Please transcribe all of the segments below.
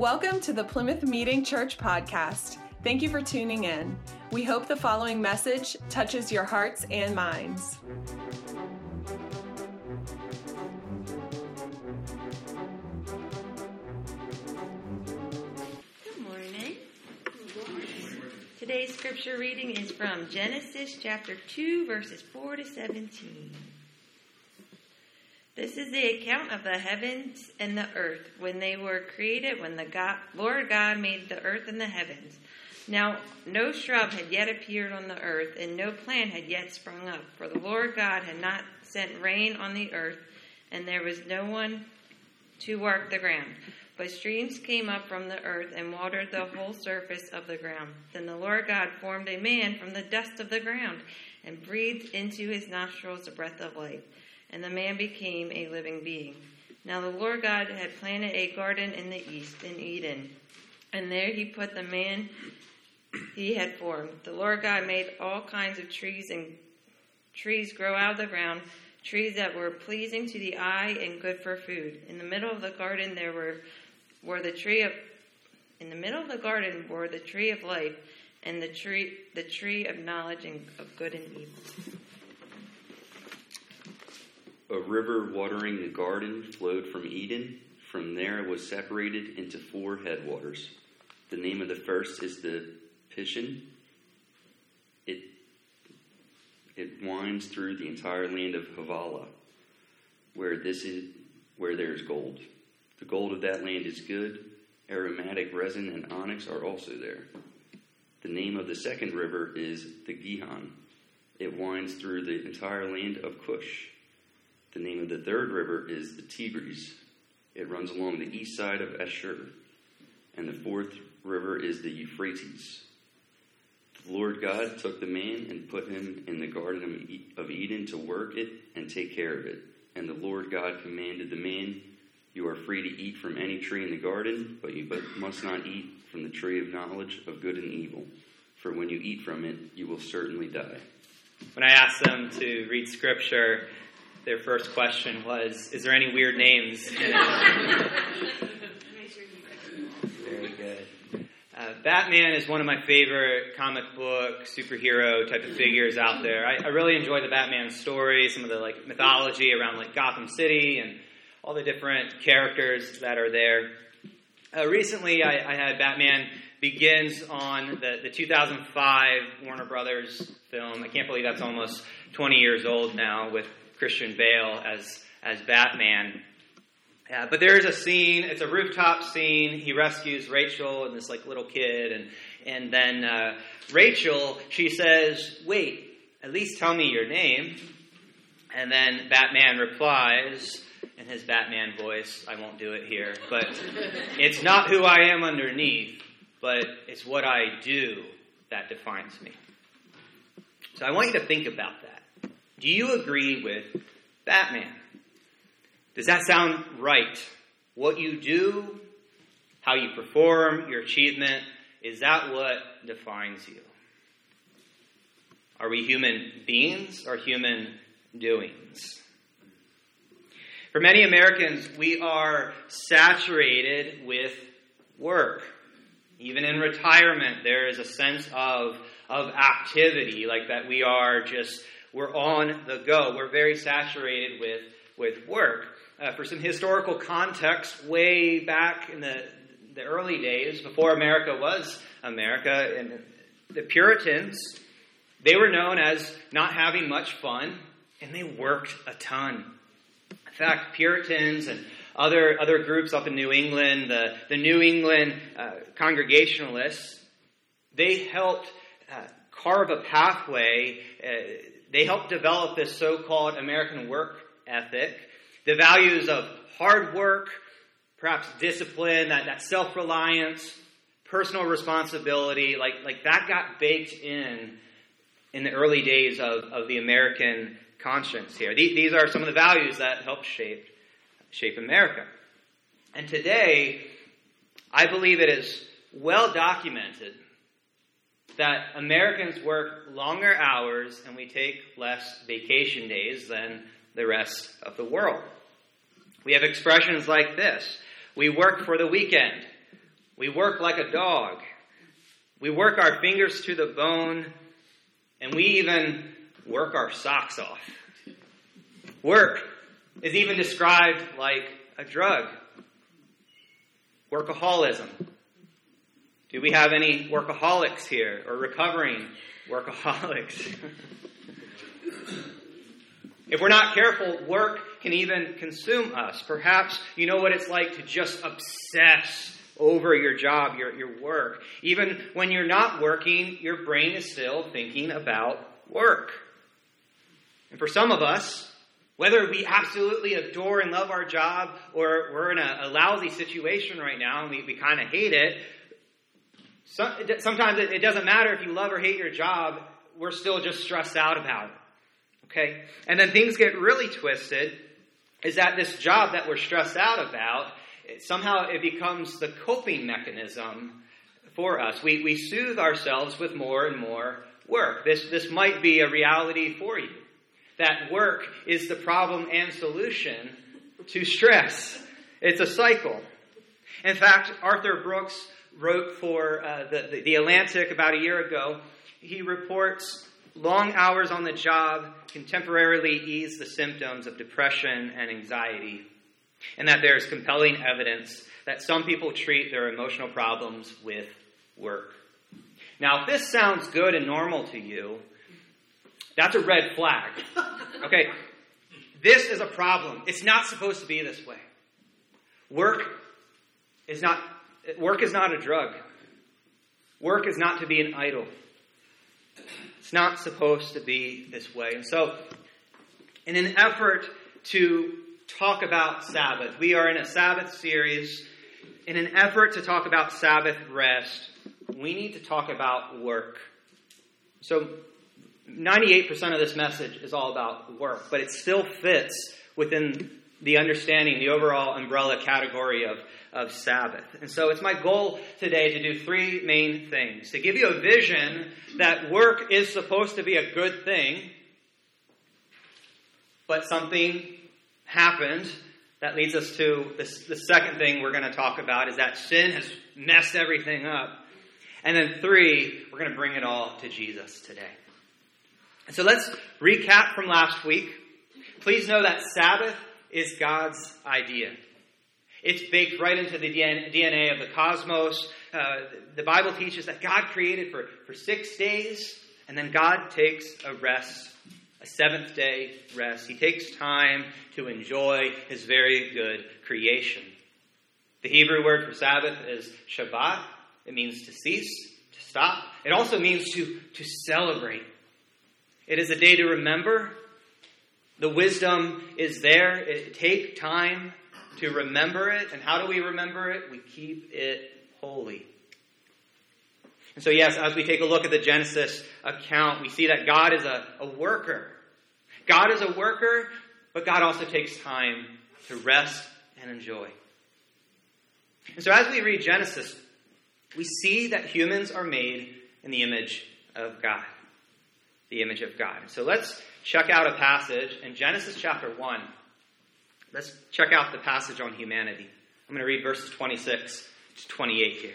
Welcome to the Plymouth Meeting Church podcast. Thank you for tuning in. We hope the following message touches your hearts and minds. Good morning. Today's scripture reading is from Genesis chapter 2, verses 4 to 17. This is the account of the heavens and the earth when they were created, when the God, Lord God made the earth and the heavens. Now, no shrub had yet appeared on the earth, and no plant had yet sprung up, for the Lord God had not sent rain on the earth, and there was no one to work the ground. But streams came up from the earth and watered the whole surface of the ground. Then the Lord God formed a man from the dust of the ground, and breathed into his nostrils the breath of life and the man became a living being. Now the Lord God had planted a garden in the east, in Eden, and there he put the man he had formed. The Lord God made all kinds of trees and trees grow out of the ground, trees that were pleasing to the eye and good for food. In the middle of the garden there were were the tree of in the middle of the garden were the tree of life and the tree the tree of knowledge and of good and evil. A river watering the garden flowed from Eden. From there it was separated into four headwaters. The name of the first is the Pishon. It, it winds through the entire land of Havilah, where this is where there is gold. The gold of that land is good. Aromatic resin and onyx are also there. The name of the second river is the Gihon. It winds through the entire land of Cush. The name of the third river is the Tigris. It runs along the east side of Ashur. And the fourth river is the Euphrates. The Lord God took the man and put him in the Garden of Eden to work it and take care of it. And the Lord God commanded the man, You are free to eat from any tree in the garden, but you must not eat from the tree of knowledge of good and evil. For when you eat from it, you will certainly die. When I asked them to read scripture, their first question was, "Is there any weird names?" Very good. Uh, Batman is one of my favorite comic book superhero type of figures out there. I, I really enjoy the Batman story, some of the like mythology around like Gotham City and all the different characters that are there. Uh, recently, I, I, had Batman Begins on the, the 2005 Warner Brothers film. I can't believe that's almost 20 years old now with Christian Bale as, as Batman. Uh, but there is a scene, it's a rooftop scene. He rescues Rachel and this like little kid, and, and then uh, Rachel, she says, Wait, at least tell me your name. And then Batman replies in his Batman voice, I won't do it here, but it's not who I am underneath, but it's what I do that defines me. So I want you to think about that. Do you agree with Batman? Does that sound right? What you do, how you perform, your achievement, is that what defines you? Are we human beings or human doings? For many Americans, we are saturated with work. Even in retirement, there is a sense of, of activity, like that we are just we're on the go. We're very saturated with, with work. Uh, for some historical context, way back in the, the early days, before America was America, and the Puritans, they were known as not having much fun, and they worked a ton. In fact, Puritans and other, other groups up in New England, the, the New England uh, Congregationalists, they helped uh, carve a pathway uh, they helped develop this so called American work ethic, the values of hard work, perhaps discipline, that, that self reliance, personal responsibility, like, like that got baked in in the early days of, of the American conscience here. These, these are some of the values that helped shape, shape America. And today, I believe it is well documented that Americans work longer hours and we take less vacation days than the rest of the world. We have expressions like this We work for the weekend. We work like a dog. We work our fingers to the bone, and we even work our socks off. Work is even described like a drug. Workaholism. Do we have any workaholics here or recovering workaholics? if we're not careful, work can even consume us. Perhaps you know what it's like to just obsess over your job, your, your work. Even when you're not working, your brain is still thinking about work. And for some of us, whether we absolutely adore and love our job or we're in a, a lousy situation right now and we, we kind of hate it, sometimes it, doesn't matter if you love or hate your job, we're still just stressed out about it. Okay? And then things get really twisted is that this job that we're stressed out about, it, somehow it becomes the coping mechanism for us. We, we soothe ourselves with more and more work. This, this might be a reality for you. That work is the problem and solution to stress. It's a cycle. In fact, Arthur Brooks wrote for uh, the, the, the Atlantic about a year ago. He reports long hours on the job can temporarily ease the symptoms of depression and anxiety, and that there is compelling evidence that some people treat their emotional problems with work. Now, if this sounds good and normal to you, that's a red flag. Okay? This is a problem. It's not supposed to be this way. Work is not work is not a drug. Work is not to be an idol. It's not supposed to be this way. And so, in an effort to talk about Sabbath, we are in a Sabbath series. In an effort to talk about Sabbath rest, we need to talk about work. So, 98% of this message is all about work, but it still fits within the understanding, the overall umbrella category of, of Sabbath. And so it's my goal today to do three main things to give you a vision that work is supposed to be a good thing, but something happened that leads us to this, the second thing we're going to talk about is that sin has messed everything up. And then three, we're going to bring it all to Jesus today. And so let's recap from last week. Please know that Sabbath is God's idea. It's baked right into the DNA of the cosmos. Uh, the Bible teaches that God created for, for six days, and then God takes a rest, a seventh day rest. He takes time to enjoy his very good creation. The Hebrew word for Sabbath is Shabbat. It means to cease, to stop. It also means to, to celebrate. It is a day to remember. The wisdom is there. It, take time to remember it. And how do we remember it? We keep it holy. And so, yes, as we take a look at the Genesis account, we see that God is a, a worker. God is a worker, but God also takes time to rest and enjoy. And so, as we read Genesis, we see that humans are made in the image of God the image of God. So let's check out a passage in Genesis chapter 1. Let's check out the passage on humanity. I'm going to read verses 26 to 28 here.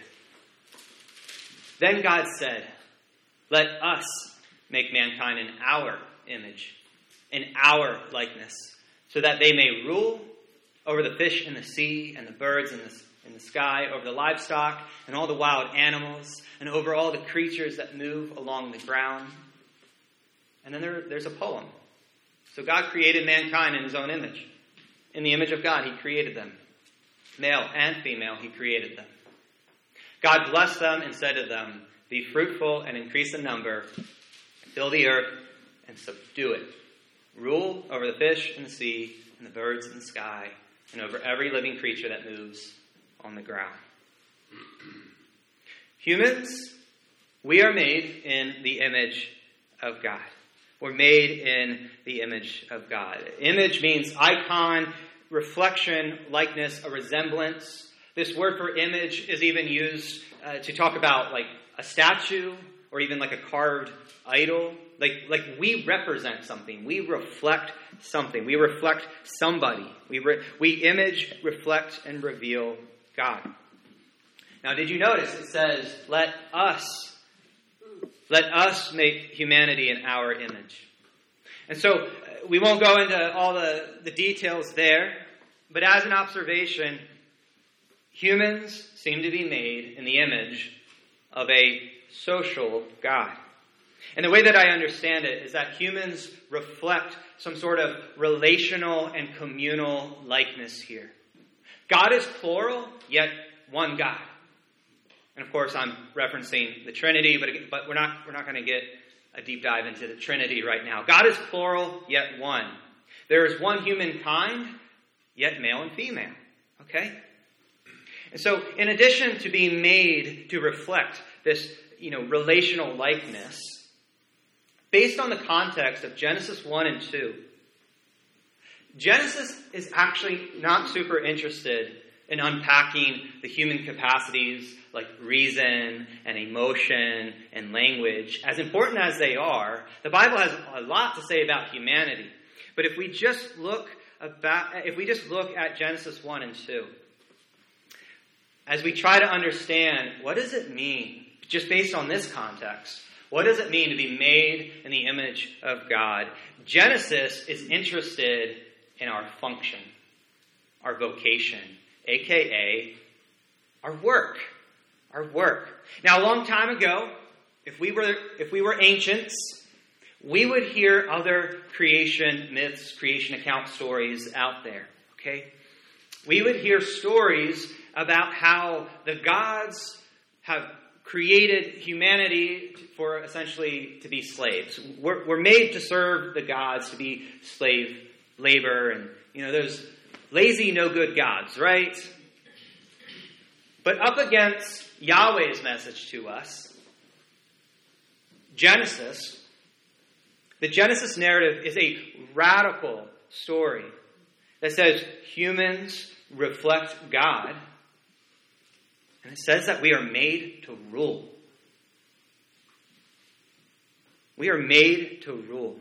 Then God said, Let us make mankind in our image, in our likeness, so that they may rule over the fish in the sea and the birds in the, in the sky, over the livestock and all the wild animals, and over all the creatures that move along the ground. And then there, there's a poem. So God created mankind in his own image. In the image of God, he created them. Male and female, he created them. God blessed them and said to them, Be fruitful and increase in number, fill the earth and subdue it. Rule over the fish in the sea and the birds in the sky, and over every living creature that moves on the ground. Humans, we are made in the image of God. We're made in the image of God. Image means icon, reflection, likeness, a resemblance. This word for image is even used uh, to talk about like a statue or even like a carved idol. Like, like we represent something. We reflect something. We reflect somebody. We, re- we image, reflect, and reveal God. Now, did you notice it says, let us, let us make humanity in our image. And so uh, we won't go into all the, the details there, but as an observation, humans seem to be made in the image of a social God. And the way that I understand it is that humans reflect some sort of relational and communal likeness here. God is plural, yet one God. And of course, I'm referencing the Trinity, but, but we're not, we're not going to get a deep dive into the Trinity right now. God is plural, yet one. There is one humankind, yet male and female. Okay? And so, in addition to being made to reflect this, you know, relational likeness, based on the context of Genesis 1 and 2, Genesis is actually not super interested in unpacking the human capacities like reason and emotion and language, as important as they are, the Bible has a lot to say about humanity. But if we just look about, if we just look at Genesis 1 and 2, as we try to understand what does it mean, just based on this context, what does it mean to be made in the image of God? Genesis is interested in our function, our vocation, aka our work our work. Now, a long time ago, if we were, if we were ancients, we would hear other creation myths, creation account stories out there, okay? We would hear stories about how the gods have created humanity for essentially to be slaves. We're, we're made to serve the gods, to be slave labor, and, you know, those lazy, no good gods, right? But up against Yahweh's message to us, Genesis, the Genesis narrative is a radical story that says humans reflect God, and it says that we are made to rule. We are made to rule.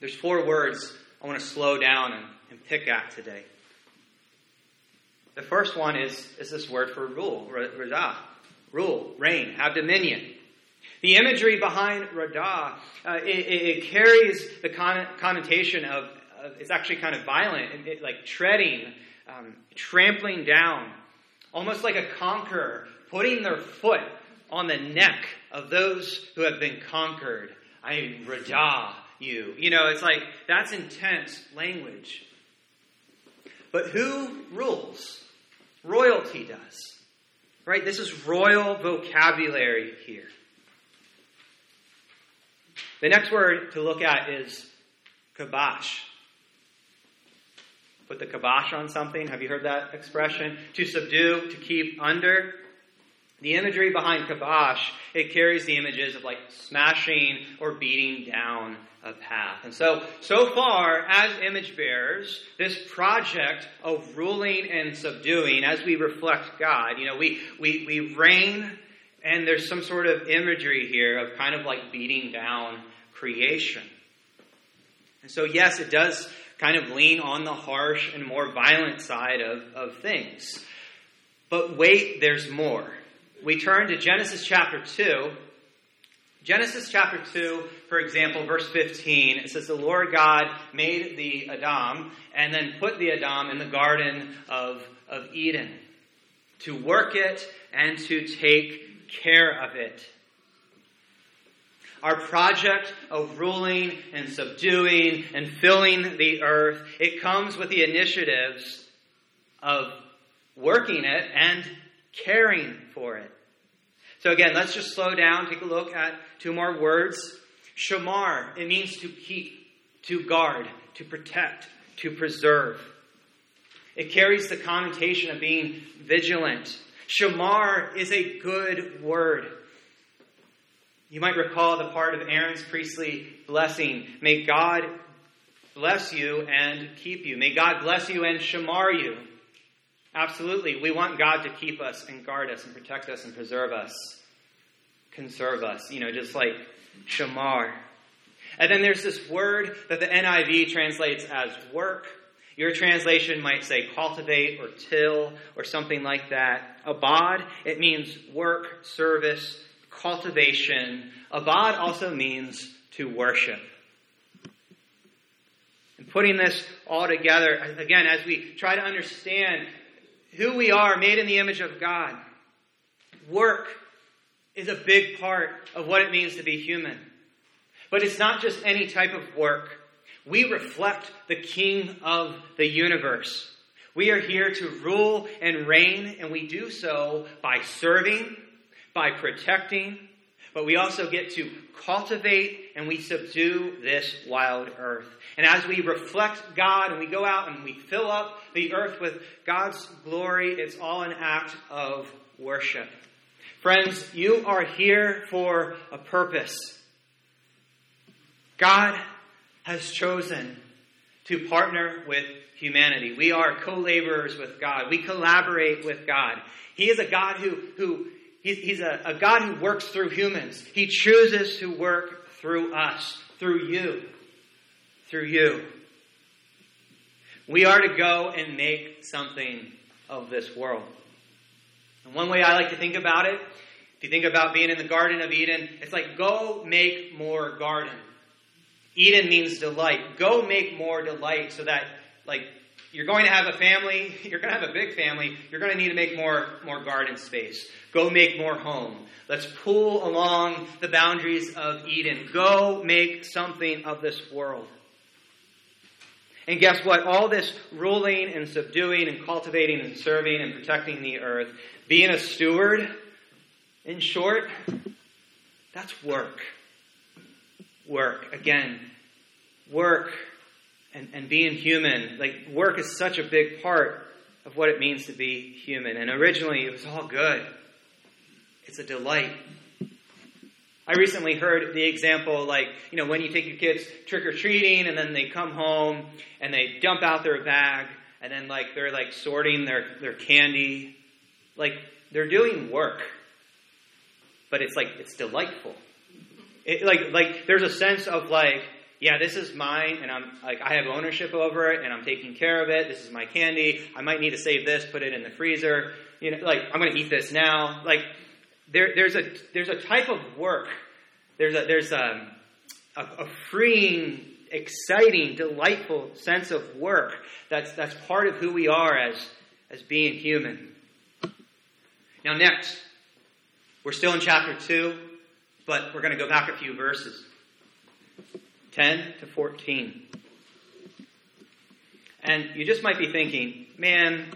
There's four words I want to slow down and, and pick at today. The first one is, is this word for rule, radah. Rule, reign, have dominion. The imagery behind radah, uh, it, it, carries the con- connotation of, of, it's actually kind of violent, it, like treading, um, trampling down, almost like a conqueror, putting their foot on the neck of those who have been conquered. I radah you. You know, it's like, that's intense language. But who rules? Royalty does. Right? This is royal vocabulary here. The next word to look at is kibosh. Put the kibosh on something. Have you heard that expression? To subdue, to keep under. The imagery behind kibosh, it carries the images of like smashing or beating down a path. And so, so far, as image bearers, this project of ruling and subduing, as we reflect God, you know, we, we, we reign, and there's some sort of imagery here of kind of like beating down creation. And so, yes, it does kind of lean on the harsh and more violent side of, of things. But wait, there's more. We turn to Genesis chapter 2, Genesis chapter 2, for example, verse 15, it says, The Lord God made the Adam and then put the Adam in the Garden of, of Eden to work it and to take care of it. Our project of ruling and subduing and filling the earth, it comes with the initiatives of working it and caring for it. So again, let's just slow down, take a look at two more words. Shamar, it means to keep, to guard, to protect, to preserve. It carries the connotation of being vigilant. Shamar is a good word. You might recall the part of Aaron's priestly blessing. May God bless you and keep you. May God bless you and shamar you. Absolutely. We want God to keep us and guard us and protect us and preserve us, conserve us, you know, just like shamar. And then there's this word that the NIV translates as work. Your translation might say cultivate or till or something like that. Abad, it means work, service, cultivation. Abad also means to worship. And putting this all together, again, as we try to understand who we are, made in the image of God, work is a big part of what it means to be human. But it's not just any type of work. We reflect the King of the universe. We are here to rule and reign, and we do so by serving, by protecting, but we also get to cultivate and we subdue this wild earth. And as we reflect God and we go out and we fill up the earth with God's glory, it's all an act of worship. Friends, you are here for a purpose. God has chosen to partner with humanity. We are co laborers with God. We collaborate with God. He is a God who, who he's, he's a, a God who works through humans. He chooses to work through us, through you, through you. We are to go and make something of this world. And one way I like to think about it, if you think about being in the Garden of Eden, it's like go make more garden. Eden means delight. Go make more delight so that, like, you're going to have a family, you're going to have a big family, you're going to need to make more, more garden space. Go make more home. Let's pull along the boundaries of Eden. Go make something of this world. And guess what? All this ruling and subduing and cultivating and serving and protecting the earth, being a steward, in short, that's work work. Again, work and, and being human. Like, work is such a big part of what it means to be human. And originally, it was all good, it's a delight. I recently heard the example like, you know, when you take your kids trick or treating and then they come home and they dump out their bag and then like they're like sorting their, their candy. Like they're doing work, but it's like, it's delightful. It, like, like there's a sense of like, yeah, this is mine, and I'm like, I have ownership over it, and I'm taking care of it. This is my candy. I might need to save this, put it in the freezer. You know, like I'm going to eat this now. Like, there, there's a there's a type of work. There's a there's a, a, a freeing, exciting, delightful sense of work that's that's part of who we are as as being human. Now, next, we're still in chapter two but we're going to go back a few verses 10 to 14. And you just might be thinking, man,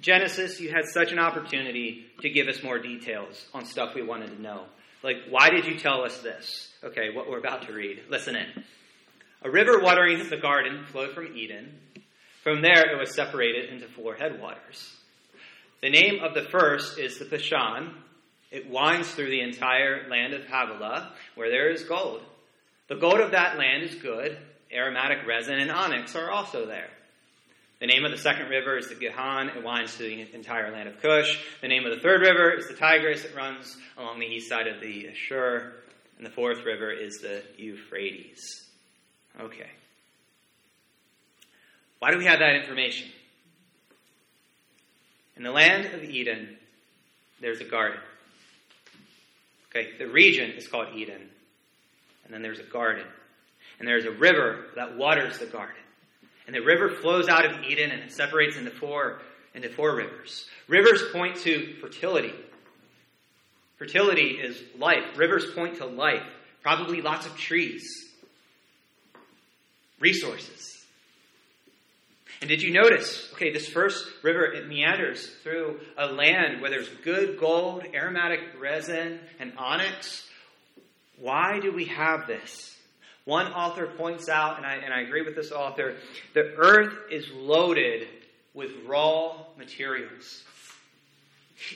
Genesis, you had such an opportunity to give us more details on stuff we wanted to know. Like, why did you tell us this? Okay, what we're about to read. Listen in. A river watering the garden flowed from Eden. From there, it was separated into four headwaters. The name of the first is the Pishon, it winds through the entire land of Havilah, where there is gold. The gold of that land is good. Aromatic resin and onyx are also there. The name of the second river is the Gihon. It winds through the entire land of Cush. The name of the third river is the Tigris. It runs along the east side of the Ashur. And the fourth river is the Euphrates. Okay. Why do we have that information? In the land of Eden, there's a garden. Okay, the region is called Eden. And then there's a garden. And there's a river that waters the garden. And the river flows out of Eden and it separates into four into four rivers. Rivers point to fertility. Fertility is life. Rivers point to life. Probably lots of trees. Resources. And did you notice? Okay, this first river, it meanders through a land where there's good gold, aromatic resin, and onyx. Why do we have this? One author points out, and I, and I agree with this author, the earth is loaded with raw materials.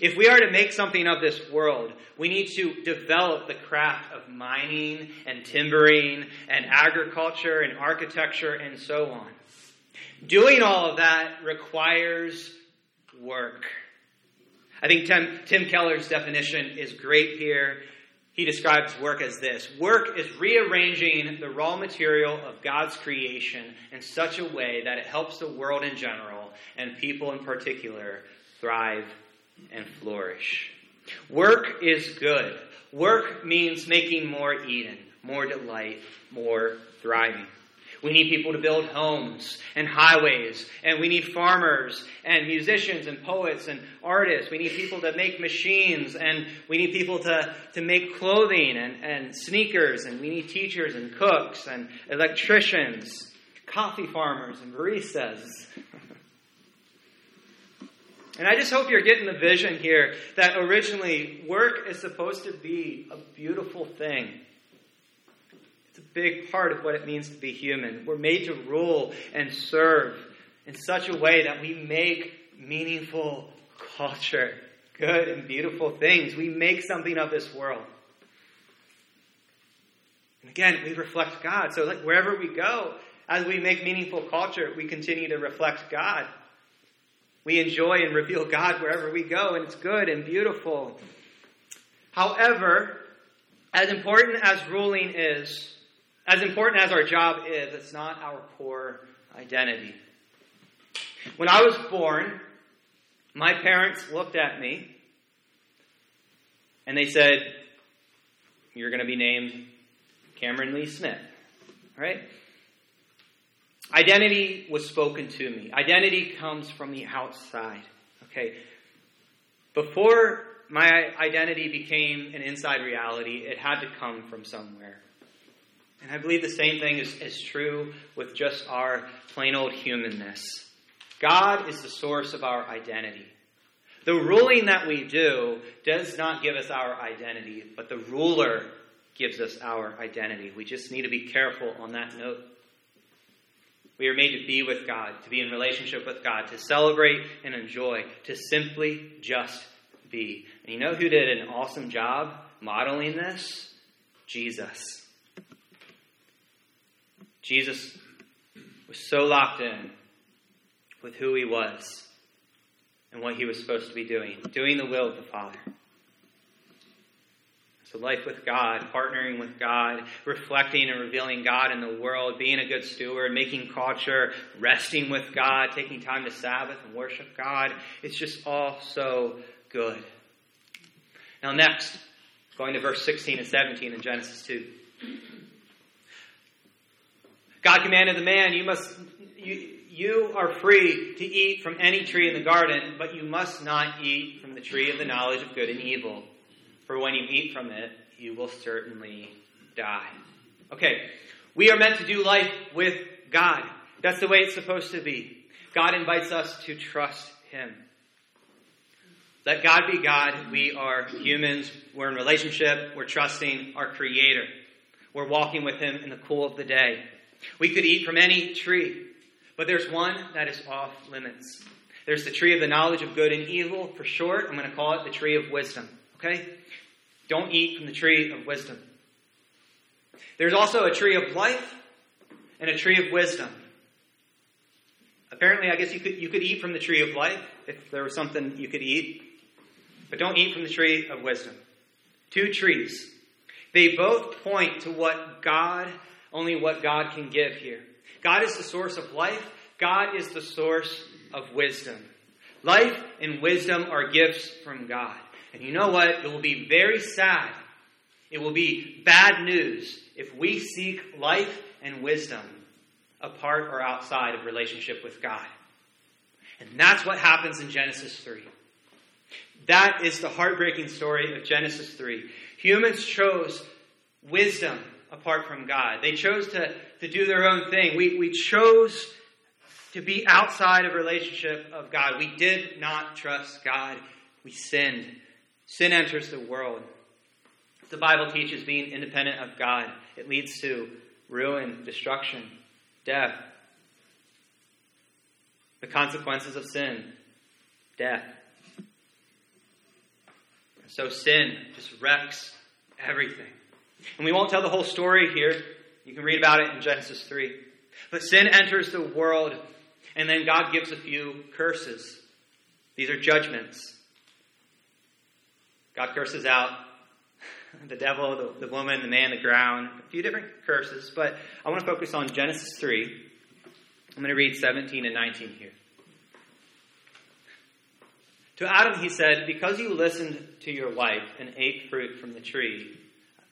If we are to make something of this world, we need to develop the craft of mining and timbering and agriculture and architecture and so on. Doing all of that requires work. I think Tim, Tim Keller's definition is great here. He describes work as this work is rearranging the raw material of God's creation in such a way that it helps the world in general and people in particular thrive and flourish. Work is good. Work means making more Eden, more delight, more thriving. We need people to build homes and highways, and we need farmers and musicians and poets and artists. We need people to make machines, and we need people to, to make clothing and, and sneakers, and we need teachers and cooks and electricians, coffee farmers and baristas. And I just hope you're getting the vision here that originally work is supposed to be a beautiful thing. It's a big part of what it means to be human. We're made to rule and serve in such a way that we make meaningful culture, good and beautiful things. We make something of this world. And again, we reflect God. So, like wherever we go, as we make meaningful culture, we continue to reflect God. We enjoy and reveal God wherever we go, and it's good and beautiful. However, as important as ruling is, as important as our job is, it's not our core identity. When I was born, my parents looked at me and they said, You're going to be named Cameron Lee Smith. Right? Identity was spoken to me. Identity comes from the outside. Okay? Before my identity became an inside reality, it had to come from somewhere. And I believe the same thing is, is true with just our plain old humanness. God is the source of our identity. The ruling that we do does not give us our identity, but the ruler gives us our identity. We just need to be careful on that note. We are made to be with God, to be in relationship with God, to celebrate and enjoy, to simply just be. And you know who did an awesome job modeling this? Jesus. Jesus was so locked in with who he was and what he was supposed to be doing, doing the will of the Father. So, life with God, partnering with God, reflecting and revealing God in the world, being a good steward, making culture, resting with God, taking time to Sabbath and worship God. It's just all so good. Now, next, going to verse 16 and 17 in Genesis 2. God commanded the man, You must. You, you are free to eat from any tree in the garden, but you must not eat from the tree of the knowledge of good and evil for when you eat from it, you will certainly die. Okay, we are meant to do life with God. That's the way it's supposed to be. God invites us to trust Him. Let God be God. We are humans. We're in relationship. We're trusting our Creator. We're walking with Him in the cool of the day. We could eat from any tree, but there's one that is off limits. There's the tree of the knowledge of good and evil. For short, I'm going to call it the tree of wisdom. Okay? Don't eat from the tree of wisdom. There's also a tree of life and a tree of wisdom. Apparently, I guess you could, you could eat from the tree of life if there was something you could eat, but don't eat from the tree of wisdom. Two trees. They both point to what God, only what God can give here. God is the source of life, God is the source of wisdom. Life and wisdom are gifts from God. And you know what? It will be very sad. It will be bad news if we seek life and wisdom apart or outside of relationship with God. And that's what happens in Genesis 3. That is the heartbreaking story of Genesis 3. Humans chose wisdom apart from God. They chose to, to do their own thing. We, we chose to be outside of relationship of God. We did not trust God. We sinned. Sin enters the world. The Bible teaches being independent of God. It leads to ruin, destruction, death. The consequences of sin, death. So sin just wrecks everything. And we won't tell the whole story here. You can read about it in Genesis 3. But sin enters the world, and then God gives a few curses. These are judgments. God curses out the devil, the, the woman, the man, the ground, a few different curses, but I want to focus on Genesis 3. I'm going to read 17 and 19 here. To Adam he said, Because you listened to your wife and ate fruit from the tree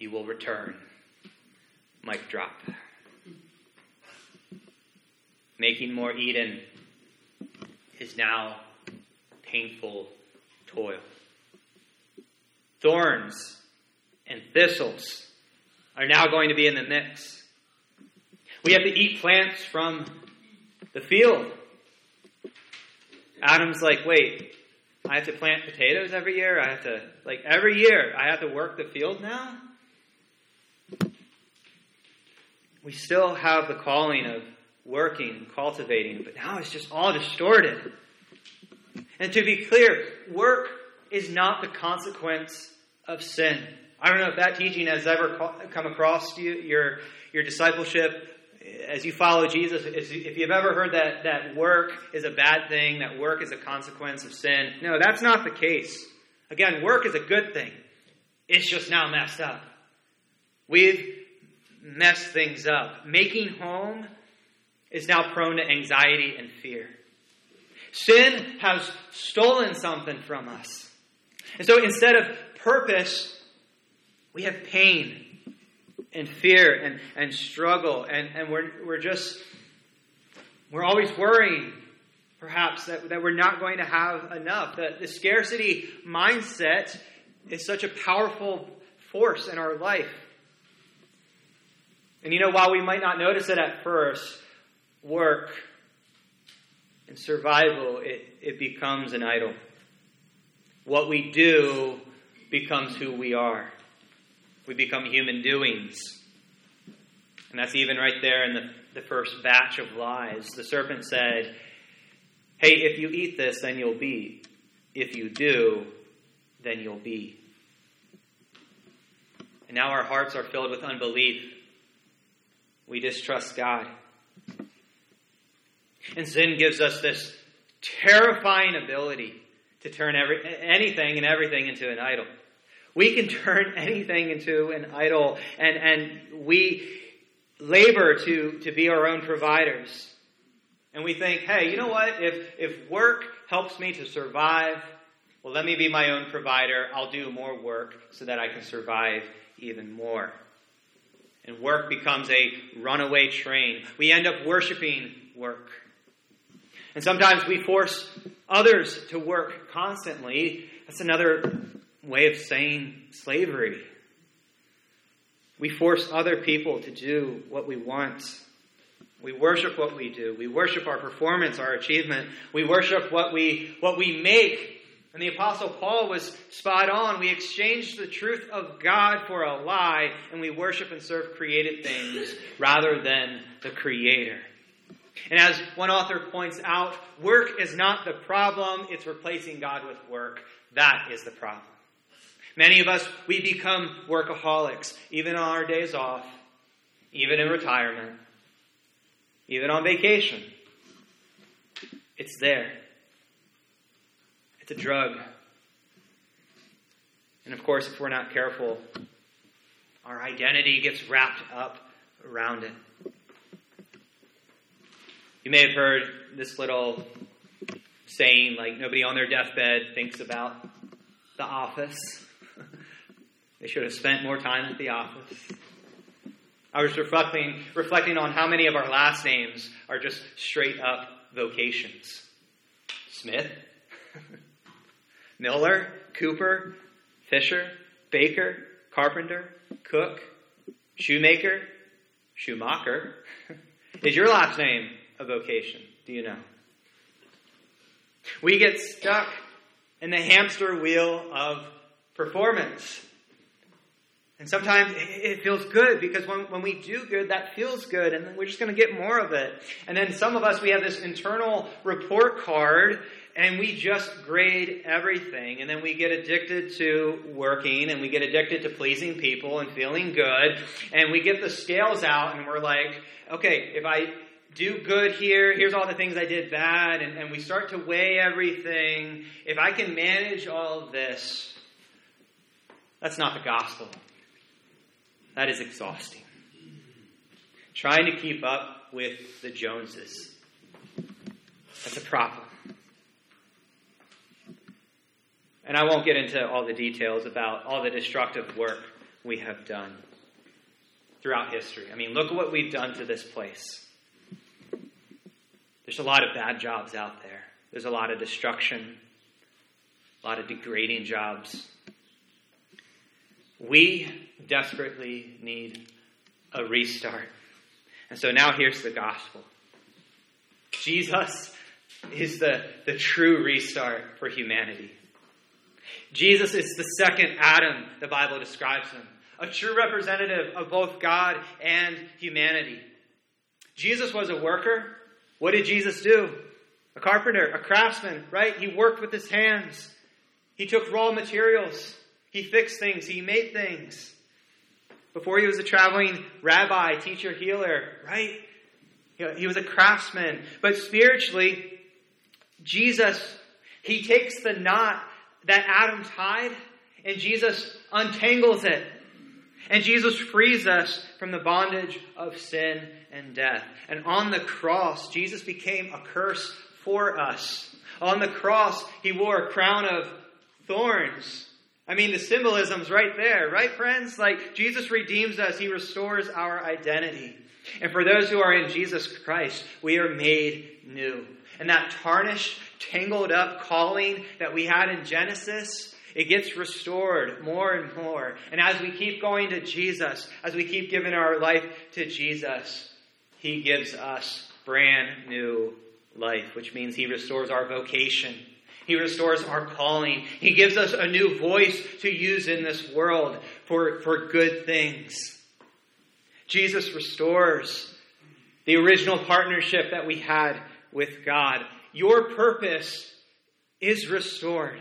you will return. Mic drop. Making more Eden is now painful toil. Thorns and thistles are now going to be in the mix. We have to eat plants from the field. Adam's like, wait, I have to plant potatoes every year? I have to, like, every year, I have to work the field now? We still have the calling of working and cultivating, but now it's just all distorted. And to be clear, work is not the consequence of sin. I don't know if that teaching has ever come across you, your, your discipleship as you follow Jesus. If you've ever heard that, that work is a bad thing, that work is a consequence of sin, no, that's not the case. Again, work is a good thing. It's just now messed up. We've messed things up. Making home is now prone to anxiety and fear. Sin has stolen something from us. And so instead of purpose, we have pain and fear and, and struggle. And, and we're, we're just, we're always worrying, perhaps, that, that we're not going to have enough. The, the scarcity mindset is such a powerful force in our life. And you know, while we might not notice it at first, work and survival, it, it becomes an idol. What we do becomes who we are. We become human doings. And that's even right there in the, the first batch of lies. The serpent said, Hey, if you eat this, then you'll be. If you do, then you'll be. And now our hearts are filled with unbelief. We distrust God. And sin gives us this terrifying ability to turn every, anything and everything into an idol. We can turn anything into an idol, and, and we labor to, to be our own providers. And we think, hey, you know what? If, if work helps me to survive, well, let me be my own provider. I'll do more work so that I can survive even more. And work becomes a runaway train. We end up worshiping work. And sometimes we force others to work constantly. That's another way of saying slavery. We force other people to do what we want. We worship what we do. We worship our performance, our achievement. We worship what we, what we make. And the Apostle Paul was spot on. We exchange the truth of God for a lie, and we worship and serve created things rather than the Creator. And as one author points out, work is not the problem, it's replacing God with work. That is the problem. Many of us, we become workaholics, even on our days off, even in retirement, even on vacation. It's there. It's a drug. And of course, if we're not careful, our identity gets wrapped up around it. You may have heard this little saying, like, nobody on their deathbed thinks about the office. they should have spent more time at the office. I was reflecting, reflecting on how many of our last names are just straight up vocations Smith, Miller, Cooper, Fisher, Baker, Carpenter, Cook, Shoemaker, Schumacher. Is your last name a vocation? Do you know? We get stuck in the hamster wheel of performance. And sometimes it feels good because when, when we do good, that feels good, and then we're just going to get more of it. And then some of us, we have this internal report card, and we just grade everything. And then we get addicted to working, and we get addicted to pleasing people and feeling good. And we get the scales out, and we're like, okay, if I do good here, here's all the things I did bad, and, and we start to weigh everything. If I can manage all of this, that's not the gospel. That is exhausting. Trying to keep up with the Joneses. That's a problem. And I won't get into all the details about all the destructive work we have done throughout history. I mean, look at what we've done to this place. There's a lot of bad jobs out there, there's a lot of destruction, a lot of degrading jobs. We desperately need a restart. And so now here's the gospel Jesus is the, the true restart for humanity. Jesus is the second Adam, the Bible describes him, a true representative of both God and humanity. Jesus was a worker. What did Jesus do? A carpenter, a craftsman, right? He worked with his hands. He took raw materials. He fixed things. He made things. Before he was a traveling rabbi, teacher, healer, right? He was a craftsman. But spiritually, Jesus, he takes the knot that Adam tied and Jesus untangles it. And Jesus frees us from the bondage of sin and death. And on the cross, Jesus became a curse for us. On the cross, he wore a crown of thorns I mean, the symbolism's right there, right, friends? Like, Jesus redeems us, He restores our identity. And for those who are in Jesus Christ, we are made new. And that tarnished, tangled up calling that we had in Genesis, it gets restored more and more. And as we keep going to Jesus, as we keep giving our life to Jesus, He gives us brand new life, which means He restores our vocation. He restores our calling. He gives us a new voice to use in this world for, for good things. Jesus restores the original partnership that we had with God. Your purpose is restored.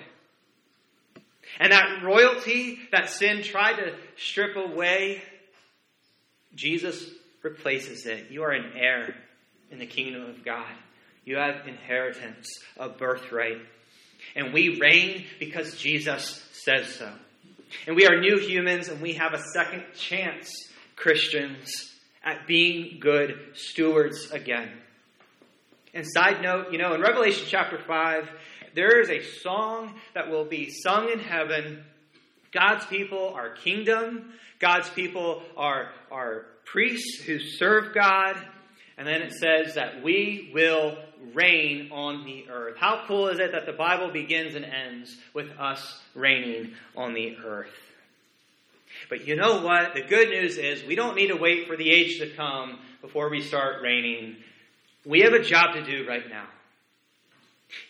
And that royalty that sin tried to strip away, Jesus replaces it. You are an heir in the kingdom of God. You have inheritance, a birthright. And we reign because Jesus says so. And we are new humans and we have a second chance, Christians, at being good stewards again. And side note, you know, in Revelation chapter 5, there is a song that will be sung in heaven. God's people are kingdom. God's people are, are priests who serve God. And then it says that we will reign on the earth. How cool is it that the Bible begins and ends with us reigning on the earth? But you know what? The good news is we don't need to wait for the age to come before we start reigning. We have a job to do right now.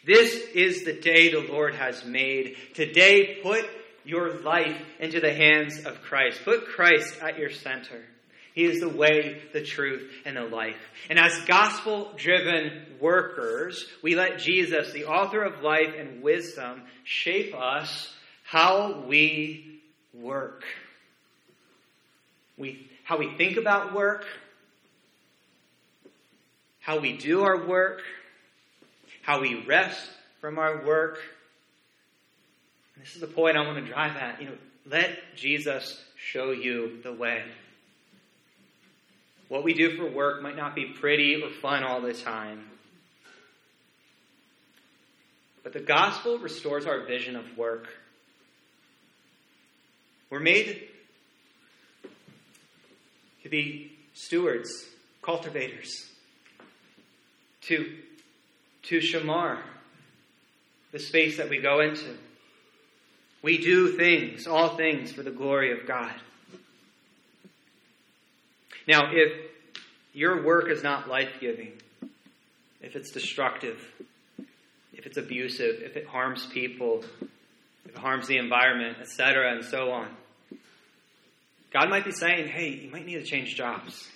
This is the day the Lord has made. Today, put your life into the hands of Christ. Put Christ at your center. He is the way, the truth, and the life. And as gospel driven workers, we let Jesus, the author of life and wisdom, shape us how we work. We, how we think about work, how we do our work, how we rest from our work. And this is the point I want to drive at. You know, let Jesus show you the way. What we do for work might not be pretty or fun all the time. But the gospel restores our vision of work. We're made to be stewards, cultivators, to, to shamar, the space that we go into. We do things, all things, for the glory of God. Now, if your work is not life giving, if it's destructive, if it's abusive, if it harms people, if it harms the environment, etc., and so on, God might be saying, hey, you might need to change jobs.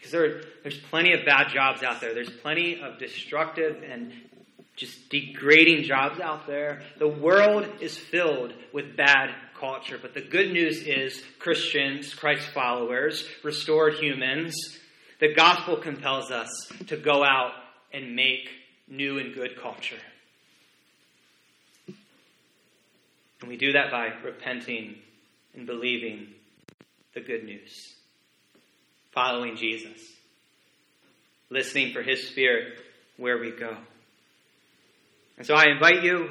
Because there, there's plenty of bad jobs out there. There's plenty of destructive and just degrading jobs out there. The world is filled with bad culture. But the good news is Christians, Christ followers, restored humans, the gospel compels us to go out and make new and good culture. And we do that by repenting and believing the good news, following Jesus, listening for his spirit where we go. And so I invite you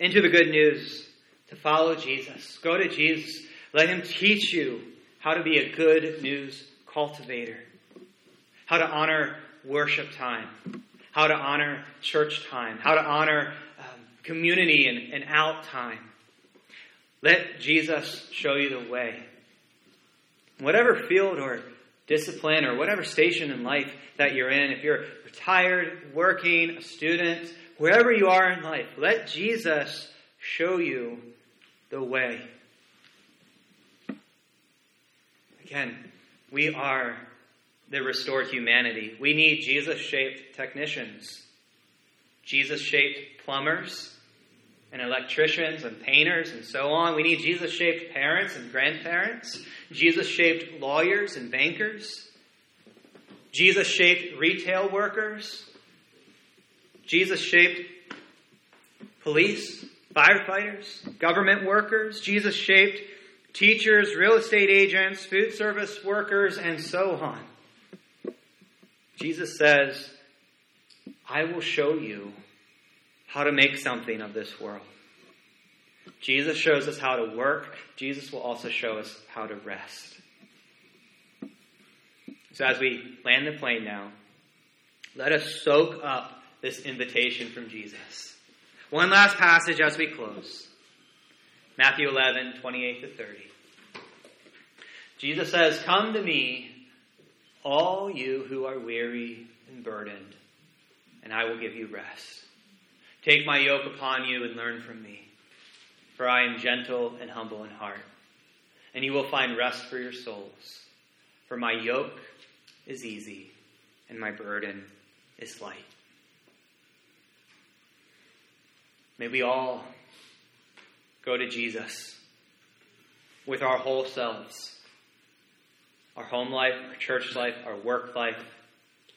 into the good news to follow Jesus. Go to Jesus. Let him teach you how to be a good news cultivator, how to honor worship time, how to honor church time, how to honor um, community and, and out time. Let Jesus show you the way. Whatever field or discipline or whatever station in life that you're in, if you're retired, working, a student, wherever you are in life, let Jesus show you the way. Again, we are the restored humanity. We need Jesus shaped technicians, Jesus shaped plumbers, and electricians and painters and so on. We need Jesus shaped parents and grandparents, Jesus shaped lawyers and bankers, Jesus shaped retail workers, Jesus shaped police, firefighters, government workers, Jesus shaped teachers, real estate agents, food service workers, and so on. Jesus says, I will show you how to make something of this world. Jesus shows us how to work. Jesus will also show us how to rest. So, as we land the plane now, let us soak up this invitation from Jesus. One last passage as we close Matthew 11, 28 to 30. Jesus says, Come to me, all you who are weary and burdened, and I will give you rest. Take my yoke upon you and learn from me, for I am gentle and humble in heart, and you will find rest for your souls. For my yoke is easy, and my burden is light. May we all go to Jesus with our whole selves our home life, our church life, our work life,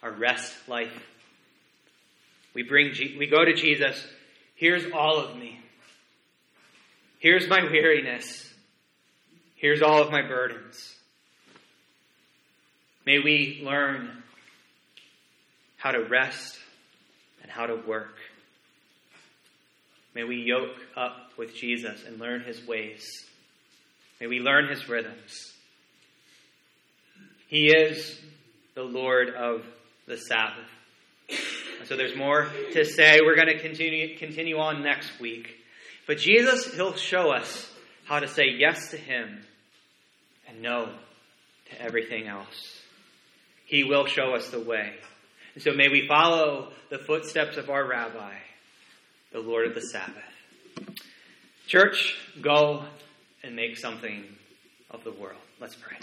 our rest life. We bring we go to Jesus. Here's all of me. Here's my weariness. Here's all of my burdens. May we learn how to rest and how to work. May we yoke up with Jesus and learn his ways. May we learn his rhythms. He is the Lord of the Sabbath. So there's more to say. We're going to continue, continue on next week. But Jesus, He'll show us how to say yes to Him and no to everything else. He will show us the way. And so may we follow the footsteps of our rabbi, the Lord of the Sabbath. Church, go and make something of the world. Let's pray.